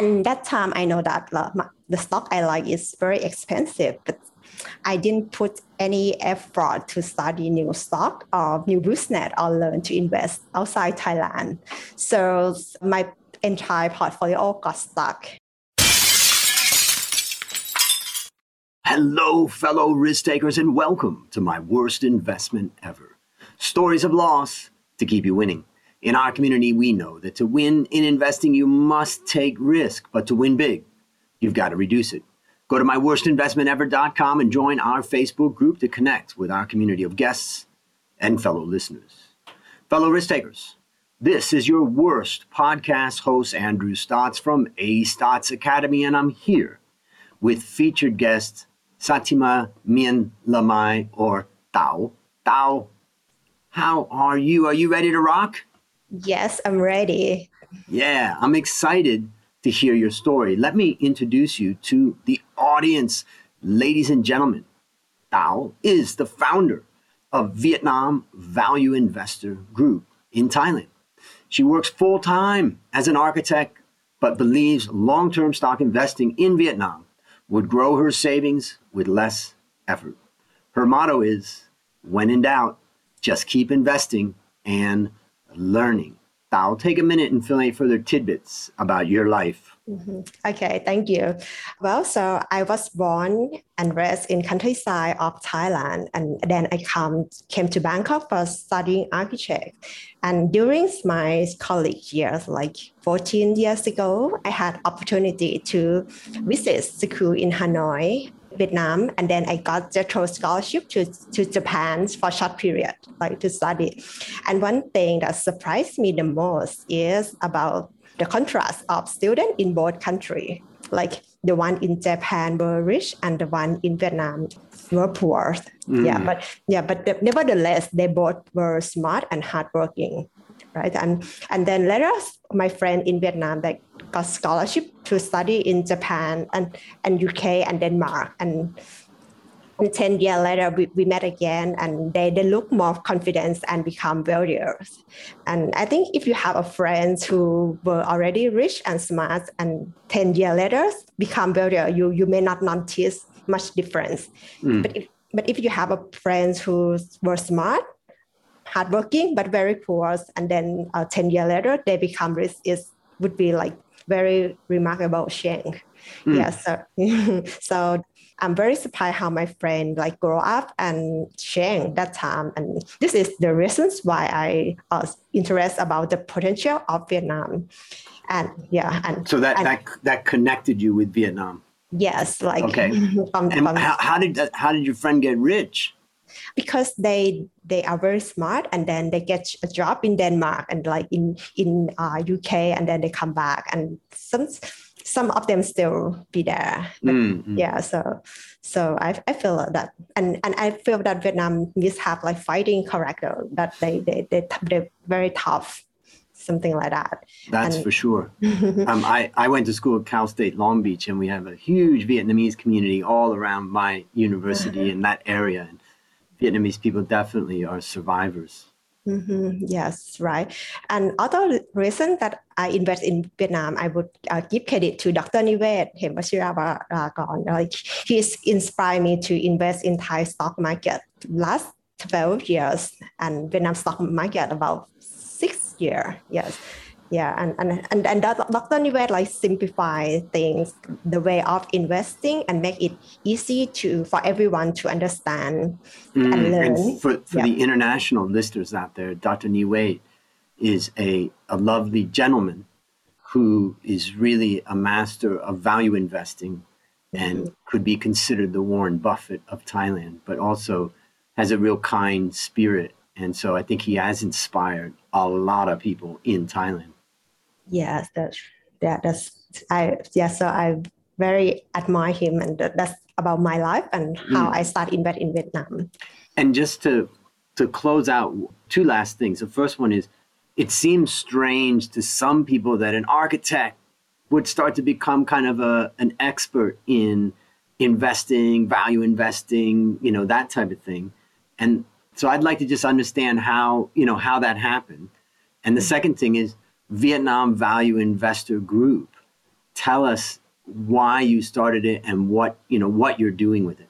and that time I know that the stock I like is very expensive, but I didn't put any effort to study new stock or new business or learn to invest outside Thailand. So my entire portfolio got stuck. Hello, fellow risk takers, and welcome to my worst investment ever. Stories of loss to keep you winning. In our community, we know that to win in investing, you must take risk, but to win big, you've got to reduce it. Go to myworstinvestmentever.com and join our Facebook group to connect with our community of guests and fellow listeners. Fellow risk takers, this is your worst podcast host, Andrew Stotz from A Stotz Academy, and I'm here with featured guest Satima Mien Lamai or Tao. Tao, how are you? Are you ready to rock? Yes, I'm ready. Yeah, I'm excited to hear your story. Let me introduce you to the audience. Ladies and gentlemen, Tao is the founder of Vietnam Value Investor Group in Thailand. She works full time as an architect, but believes long term stock investing in Vietnam would grow her savings with less effort. Her motto is when in doubt, just keep investing and learning. I'll take a minute and fill any further tidbits about your life. Mm-hmm. Okay, thank you. Well, so I was born and raised in countryside of Thailand, and then I come came to Bangkok for studying architect. And during my college years, like 14 years ago, I had opportunity to visit school in Hanoi Vietnam, and then I got the scholarship to, to Japan for short period, like to study. And one thing that surprised me the most is about the contrast of students in both countries. Like the one in Japan were rich and the one in Vietnam were poor. Mm. Yeah, but yeah, but the, nevertheless, they both were smart and hardworking right? And and then later, my friend in Vietnam that got scholarship to study in Japan and and UK and Denmark and. And 10 years later, we, we met again and they, they look more confident and become wealthier. And I think if you have a friends who were already rich and smart and 10 years later become wealthier, you, you may not notice much difference. Mm. But if but if you have a friends who were smart hardworking but very poor, and then uh, ten years later they become rich. Is would be like very remarkable change. Mm. Yeah, so so I'm very surprised how my friend like grow up and change that time, and this is the reasons why I was interested about the potential of Vietnam, and yeah, and so that and, that that connected you with Vietnam. Yes, like okay. From, and from, how, how did that, how did your friend get rich? Because they they are very smart and then they get a job in Denmark and like in in uh, UK and then they come back and some some of them still be there mm-hmm. yeah so so I, I feel that and and I feel that Vietnamese have like fighting character that they they, they they're very tough something like that. That's and, for sure. um, I, I went to school at Cal State Long Beach, and we have a huge Vietnamese community all around my university in that area. And Vietnamese people definitely are survivors. Mm-hmm. Yes, right. And other reason that I invest in Vietnam, I would uh, give credit to Dr. Nivet Hemwachiragon. Like he's inspired me to invest in Thai stock market last 12 years and Vietnam stock market about six years. Yes yeah and and and, and dr Nivet like simplify things the way of investing and make it easy to for everyone to understand mm, and learn and for, for yeah. the international listeners out there dr Nivet is a, a lovely gentleman who is really a master of value investing and mm-hmm. could be considered the Warren Buffett of Thailand, but also has a real kind spirit. And so I think he has inspired a lot of people in Thailand yes, that's yeah, that's I yeah. So I very admire him, and that's about my life and how mm. I start invest in Vietnam. And just to to close out, two last things. The first one is, it seems strange to some people that an architect would start to become kind of a an expert in investing, value investing, you know, that type of thing. And so I'd like to just understand how, you know, how that happened. And the mm. second thing is Vietnam Value Investor Group. tell us why you started it and what you know what you're doing with it.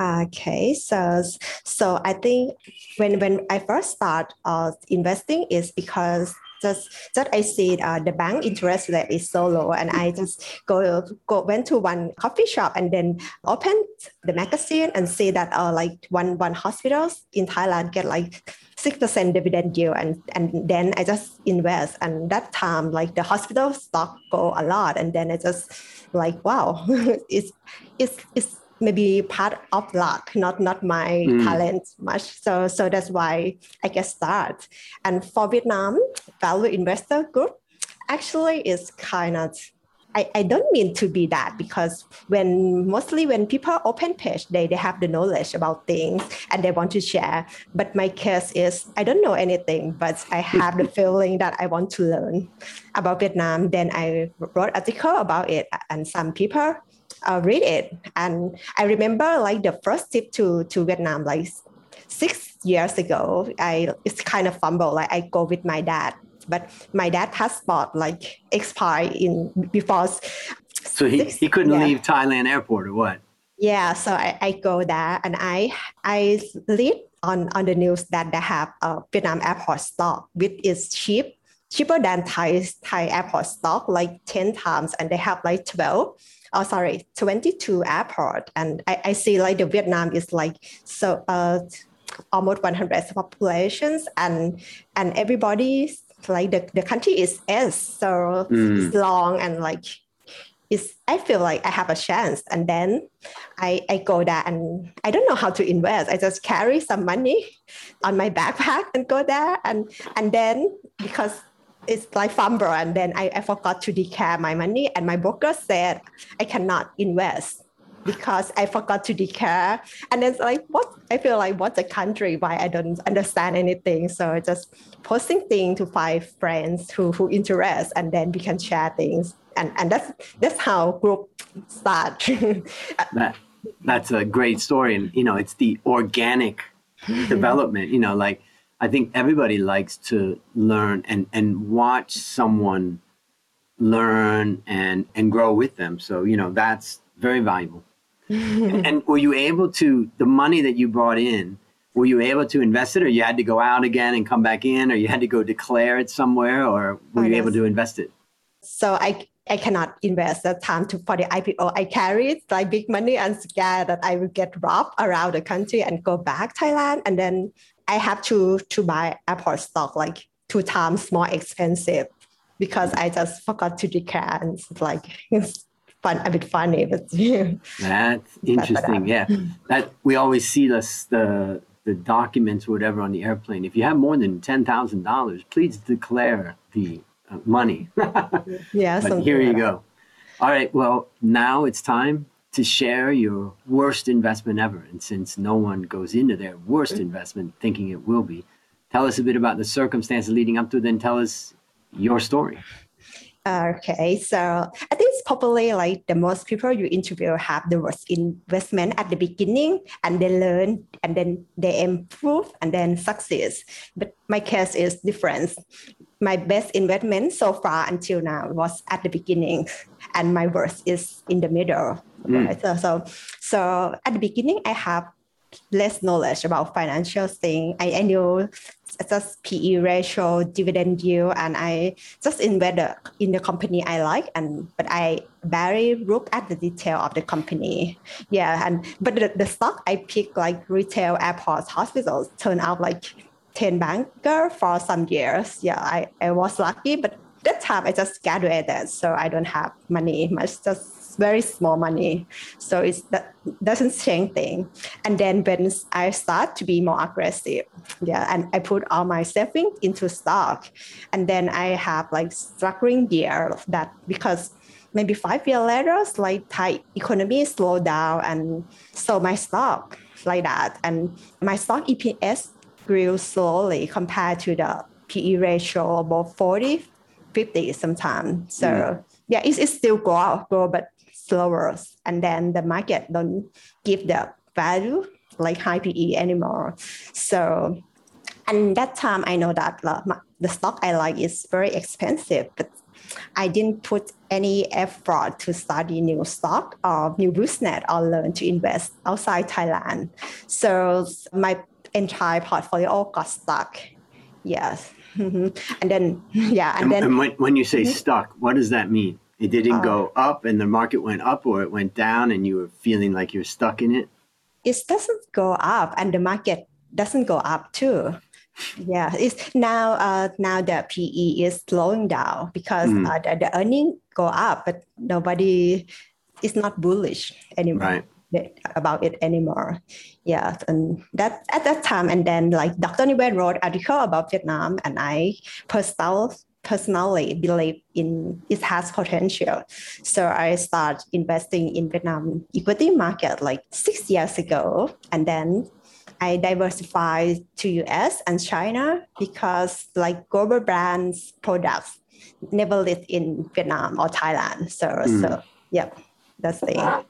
Okay, so so I think when when I first start uh, investing is because just just I see uh, the bank interest rate is so low, and I just go go went to one coffee shop and then opened the magazine and see that uh, like one one hospitals in Thailand get like six percent dividend yield, and and then I just invest, and that time like the hospital stock go a lot, and then I just like wow, it's it's it's maybe part of luck, not not my mm. talent much. So so that's why I get start. And for Vietnam Value Investor Group, actually is kind of I, I don't mean to be that because when mostly when people open page they, they have the knowledge about things and they want to share but my case is i don't know anything but i have the feeling that i want to learn about vietnam then i wrote article about it and some people uh, read it. And I remember like the first trip to, to Vietnam, like six years ago, I it's kind of fumble. Like I go with my dad, but my dad passport like expired in before. So he, he couldn't yeah. leave Thailand airport or what? Yeah, so I, I go there and I I read on, on the news that they have a Vietnam airport stock which is cheap cheaper than Thai Thai airport stock like 10 times and they have like 12 oh sorry 22 airport and I, I see like the Vietnam is like so uh almost 100 populations and and everybody's like the, the country is S so mm. it's long and like it's I feel like I have a chance and then I, I go there and I don't know how to invest. I just carry some money on my backpack and go there and and then because it's like fumble and then I, I forgot to declare my money and my broker said I cannot invest because I forgot to declare. And it's like, what? I feel like, what's a country? Why I don't understand anything. So just posting things to find friends who, who interest and then we can share things. And, and that's, that's how group start. that, that's a great story. And, you know, it's the organic mm-hmm. development, you know, like I think everybody likes to learn and, and watch someone learn and, and grow with them. So, you know, that's very valuable. and, and were you able to, the money that you brought in, were you able to invest it or you had to go out again and come back in or you had to go declare it somewhere or were you able to invest it? So I I cannot invest that time to for the IPO. I carried like big money and scared that I will get robbed around the country and go back Thailand. And then I have to to buy Apple stock like two times more expensive because I just forgot to declare and it's like it's fun a bit funny but that's interesting yeah that we always see this the the documents or whatever on the airplane if you have more than $10,000 please declare the uh, money yeah but here you go all right well now it's time to share your worst investment ever. And since no one goes into their worst investment thinking it will be, tell us a bit about the circumstances leading up to it, then tell us your story. Okay, so I think it's probably like the most people you interview have the worst investment at the beginning and they learn and then they improve and then succeed. But my case is different. My best investment so far until now was at the beginning and my worst is in the middle. Mm. Right? So, so, so at the beginning, I have less knowledge about financial thing. I, I knew just PE ratio, dividend yield, and I just invested in the company I like, and but I barely look at the detail of the company. Yeah, and but the, the stock I pick like retail, airports, hospitals turn out like 10 bagger for some years. Yeah, I, I was lucky, but that time I just graduated, so I don't have money much, just very small money. So that doesn't change thing. And then when I start to be more aggressive, yeah, and I put all my savings into stock. And then I have like struggling year of that because maybe five years later, like Thai economy slowed down and so my stock like that. And my stock EPS grew slowly compared to the PE ratio about 40, 50 sometimes. So mm. yeah, it's, it's still grow, grow, but slower and then the market don't give the value like high PE anymore. So and that time I know that the stock I like is very expensive, but I didn't put any effort to study new stock or new business or learn to invest outside Thailand. So my entire portfolio got stuck. Yes. and then, yeah. And, and then and when, when you say mm-hmm. stuck, what does that mean? It didn't uh, go up and the market went up or it went down and you were feeling like you're stuck in it? It doesn't go up and the market doesn't go up too. Yeah, it's now uh, now the PE is slowing down because mm. uh, the, the earning go up, but nobody is not bullish anymore. Right. About it anymore. Yeah, and that at that time, and then like Dr. Nivet wrote article about Vietnam, and I personal, personally believe in it has potential. So I start investing in Vietnam equity market like six years ago, and then I diversify to US and China because like global brands products never live in Vietnam or Thailand. So mm. so yeah, that's the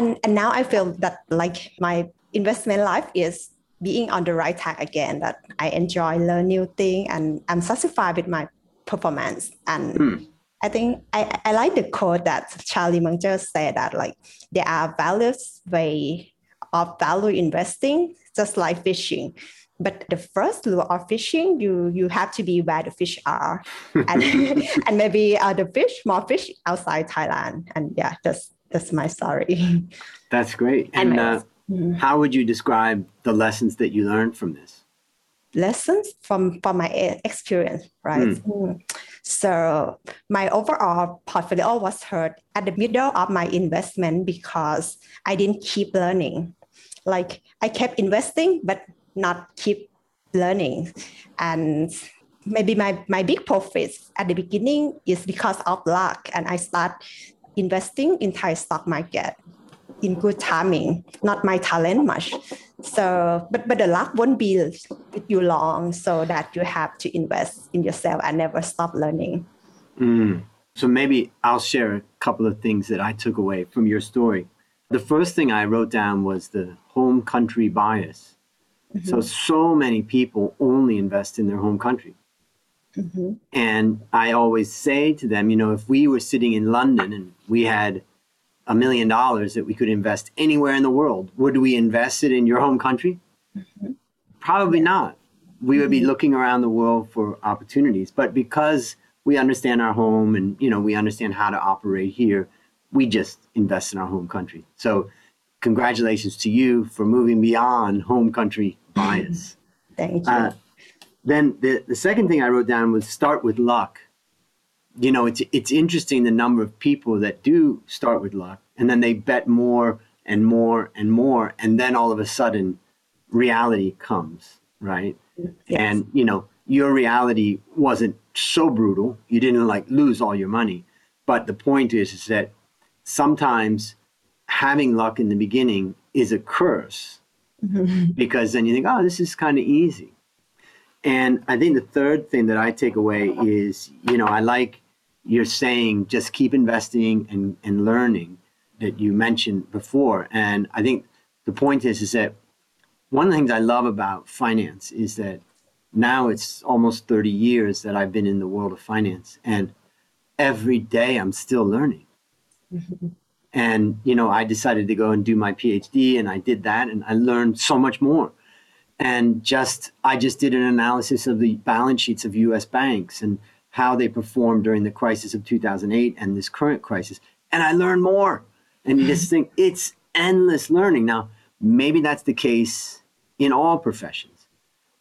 and and now I feel that like my investment life is being on the right track again. That I enjoy learn new thing and I'm satisfied with my performance and. Mm. I think I, I like the quote that Charlie Munger said that like there are various way of value investing just like fishing. But the first rule of fishing, you you have to be where the fish are, and and maybe uh, the fish more fish outside Thailand. And yeah, that's that's my story. That's great. And, and uh, mm-hmm. how would you describe the lessons that you learned from this? Lessons from from my experience, right? Mm. Mm. So my overall portfolio was hurt at the middle of my investment because I didn't keep learning like I kept investing, but not keep learning. And maybe my, my big profits at the beginning is because of luck. And I start investing in Thai stock market in good timing, not my talent much. So, but but the luck won't be with you long, so that you have to invest in yourself and never stop learning. Mm. So maybe I'll share a couple of things that I took away from your story. The first thing I wrote down was the home country bias. Mm-hmm. So, so many people only invest in their home country. Mm-hmm. And I always say to them, you know, if we were sitting in London and we had a million dollars that we could invest anywhere in the world, would we invest it in your home country? Mm-hmm. Probably not. We would be mm-hmm. looking around the world for opportunities. But because we understand our home and, you know, we understand how to operate here, we just invest in our home country. So, congratulations to you for moving beyond home country bias. Thank you. Uh, then the, the second thing I wrote down was start with luck. You know, it's it's interesting the number of people that do start with luck and then they bet more and more and more and then all of a sudden reality comes, right? Yes. And you know, your reality wasn't so brutal. You didn't like lose all your money. But the point is, is that sometimes having luck in the beginning is a curse mm-hmm. because then you think, oh, this is kind of easy. And I think the third thing that I take away uh-huh. is, you know, I like you're saying just keep investing and, and learning that you mentioned before. And I think the point is, is that one of the things I love about finance is that now it's almost 30 years that I've been in the world of finance. And every day I'm still learning. And, you know, I decided to go and do my PhD and I did that and I learned so much more. And just, I just did an analysis of the balance sheets of US banks and how they performed during the crisis of 2008 and this current crisis. And I learned more. And you just mm-hmm. think it's endless learning. Now, maybe that's the case in all professions.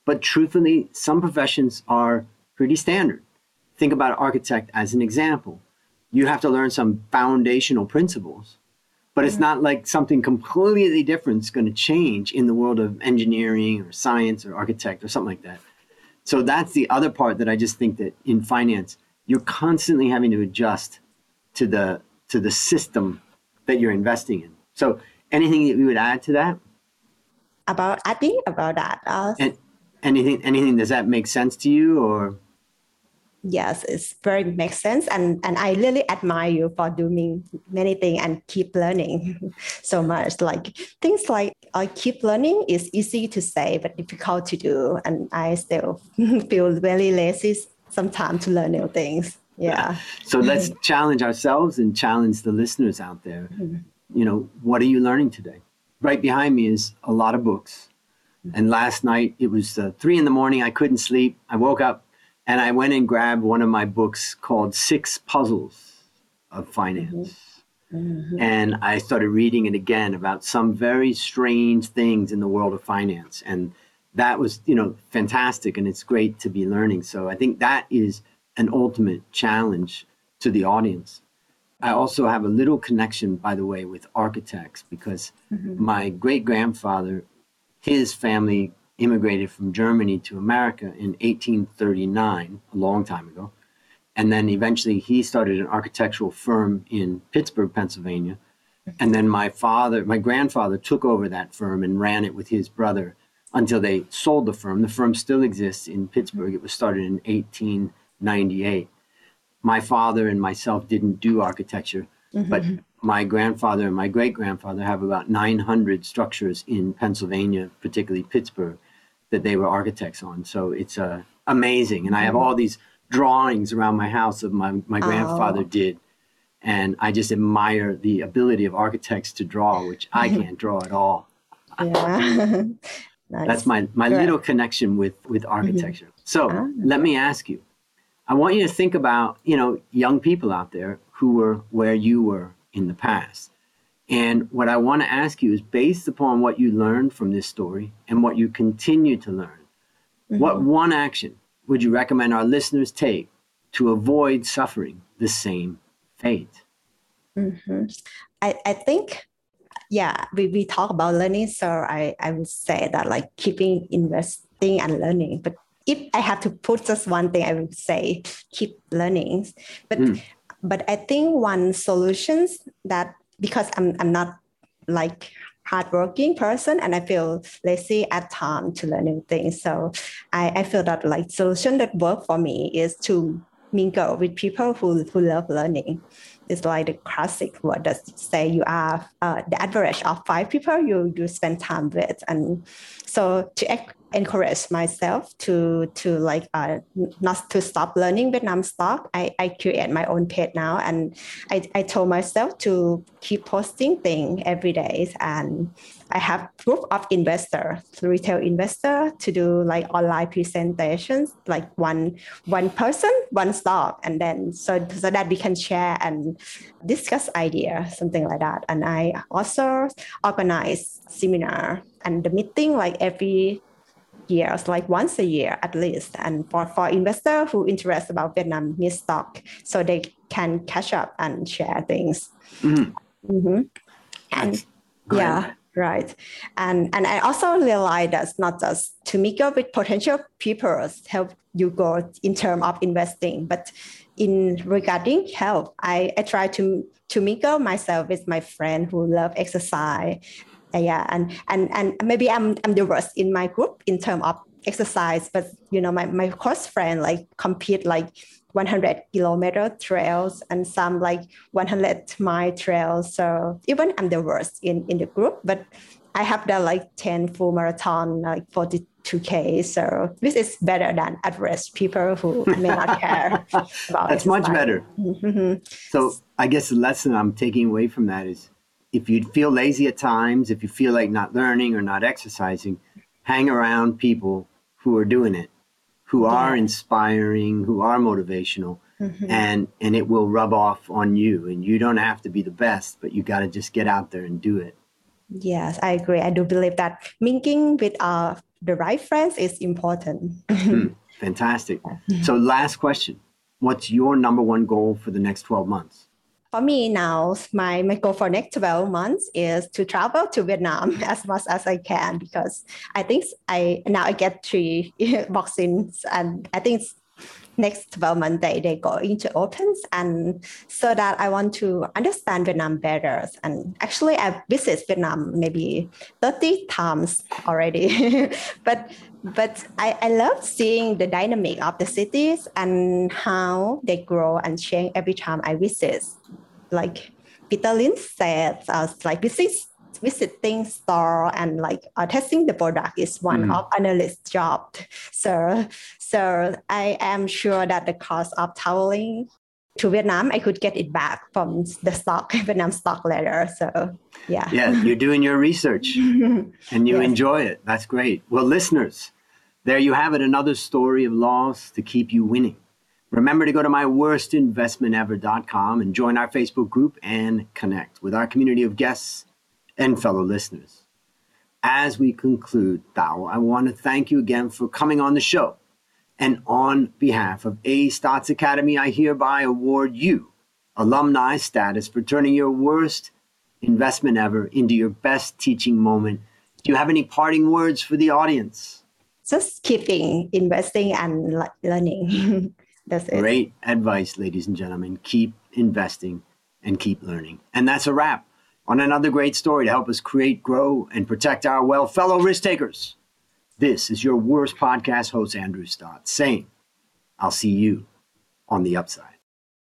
But truthfully, some professions are pretty standard. Think about architect as an example you have to learn some foundational principles but it's not like something completely different is going to change in the world of engineering or science or architect or something like that. So that's the other part that i just think that in finance you're constantly having to adjust to the to the system that you're investing in. So anything that you would add to that? About adding about that uh, and anything anything does that make sense to you or yes it's very makes sense and and i really admire you for doing many things and keep learning so much like things like i keep learning is easy to say but difficult to do and i still feel very lazy sometimes to learn new things Yeah. so let's mm-hmm. challenge ourselves and challenge the listeners out there. Mm-hmm. You know, what are you learning today? Right behind me is a lot of books. Mm-hmm. And last night it was uh, three in the morning. I couldn't sleep. I woke up and I went and grabbed one of my books called Six Puzzles of Finance. Mm-hmm. And I started reading it again about some very strange things in the world of finance. And that was, you know, fantastic. And it's great to be learning. So I think that is an ultimate challenge to the audience. I also have a little connection, by the way, with architects because mm-hmm. my great grandfather, his family immigrated from Germany to America in 1839, a long time ago. And then eventually he started an architectural firm in Pittsburgh, Pennsylvania. And then my father, my grandfather took over that firm and ran it with his brother until they sold the firm. The firm still exists in Pittsburgh. It was started in 1898. My father and myself didn't do architecture, mm-hmm. but my grandfather and my great grandfather have about 900 structures in Pennsylvania, particularly Pittsburgh, that they were architects on. So it's uh, amazing. And I have all these drawings around my house of my, my grandfather oh. did. And I just admire the ability of architects to draw, which I can't draw at all. Yeah. nice. That's my, my little connection with, with architecture. Mm-hmm. So ah. let me ask you, I want you to think about, you know, young people out there who were where you were in the past. And what I want to ask you is based upon what you learned from this story and what you continue to learn, mm-hmm. what one action would you recommend our listeners take to avoid suffering the same fate? Mm-hmm. I, I think, yeah, we, we talk about learning. So I, I would say that like keeping investing and learning. But if I have to put just one thing, I would say keep learning. But mm. but I think one solutions that because I'm I'm not like hardworking person and I feel lazy at time to learn new things. So I, I feel that like solution that work for me is to mingle with people who, who love learning. It's like the classic word that say you are uh, the average of five people you, you spend time with. And so to encourage myself to to like uh, not to stop learning Vietnam stock. I, I create my own page now and I, I told myself to keep posting things every day and I have group of investor, retail investor to do like online presentations, like one one person, one stock, and then so so that we can share and discuss idea, something like that. And I also organize seminar and the meeting like every years, like once a year at least. And for, for investor who interested about Vietnamese stock, so they can catch up and share things. Mm-hmm. Mm-hmm. And yeah, right. And and I also realized that not just to meet up with potential people help you go in terms of investing, but in regarding health, I, I try to to mingle myself with my friend who love exercise yeah and and and maybe i'm i'm the worst in my group in terms of exercise but you know my, my close friend like compete like 100 kilometer trails and some like 100 mile trails. So even i'm the worst in in the group but i have done like 10 full marathon like 42k so this is better than average people who may not care about that's much better. Mm-hmm. so i guess the lesson i'm taking away from that is if you feel lazy at times, if you feel like not learning or not exercising, hang around people who are doing it, who yeah. are inspiring, who are motivational, mm-hmm. and and it will rub off on you. And you don't have to be the best, but you got to just get out there and do it. Yes, I agree. I do believe that mingling with uh, the right friends is important. mm, fantastic. So, last question: What's your number one goal for the next twelve months? For me now, my, my goal for next 12 months is to travel to Vietnam as much as I can because I think I now I get three vaccines and I think next 12 months they, they go into opens and so that I want to understand Vietnam better. And actually I've visited Vietnam maybe 30 times already. but but I, I love seeing the dynamic of the cities and how they grow and change every time I visit. Like Peter Lynch said, uh, like visit, visiting store and like uh, testing the product is one mm. of analyst job. So so I am sure that the cost of traveling to Vietnam, I could get it back from the stock, Vietnam stock later. So yeah. Yeah, you're doing your research and you yes. enjoy it. That's great. Well, listeners, there you have it, another story of loss to keep you winning. Remember to go to myworstinvestmentever.com and join our Facebook group and connect with our community of guests and fellow listeners. As we conclude, Tao, I want to thank you again for coming on the show. And on behalf of A Stotz Academy, I hereby award you alumni status for turning your worst investment ever into your best teaching moment. Do you have any parting words for the audience? Just keeping investing and learning. That's it. Great advice, ladies and gentlemen. Keep investing and keep learning. And that's a wrap on another great story to help us create, grow, and protect our well fellow risk takers. This is your worst podcast host, Andrew Stotz, saying, I'll see you on the upside.